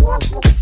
What?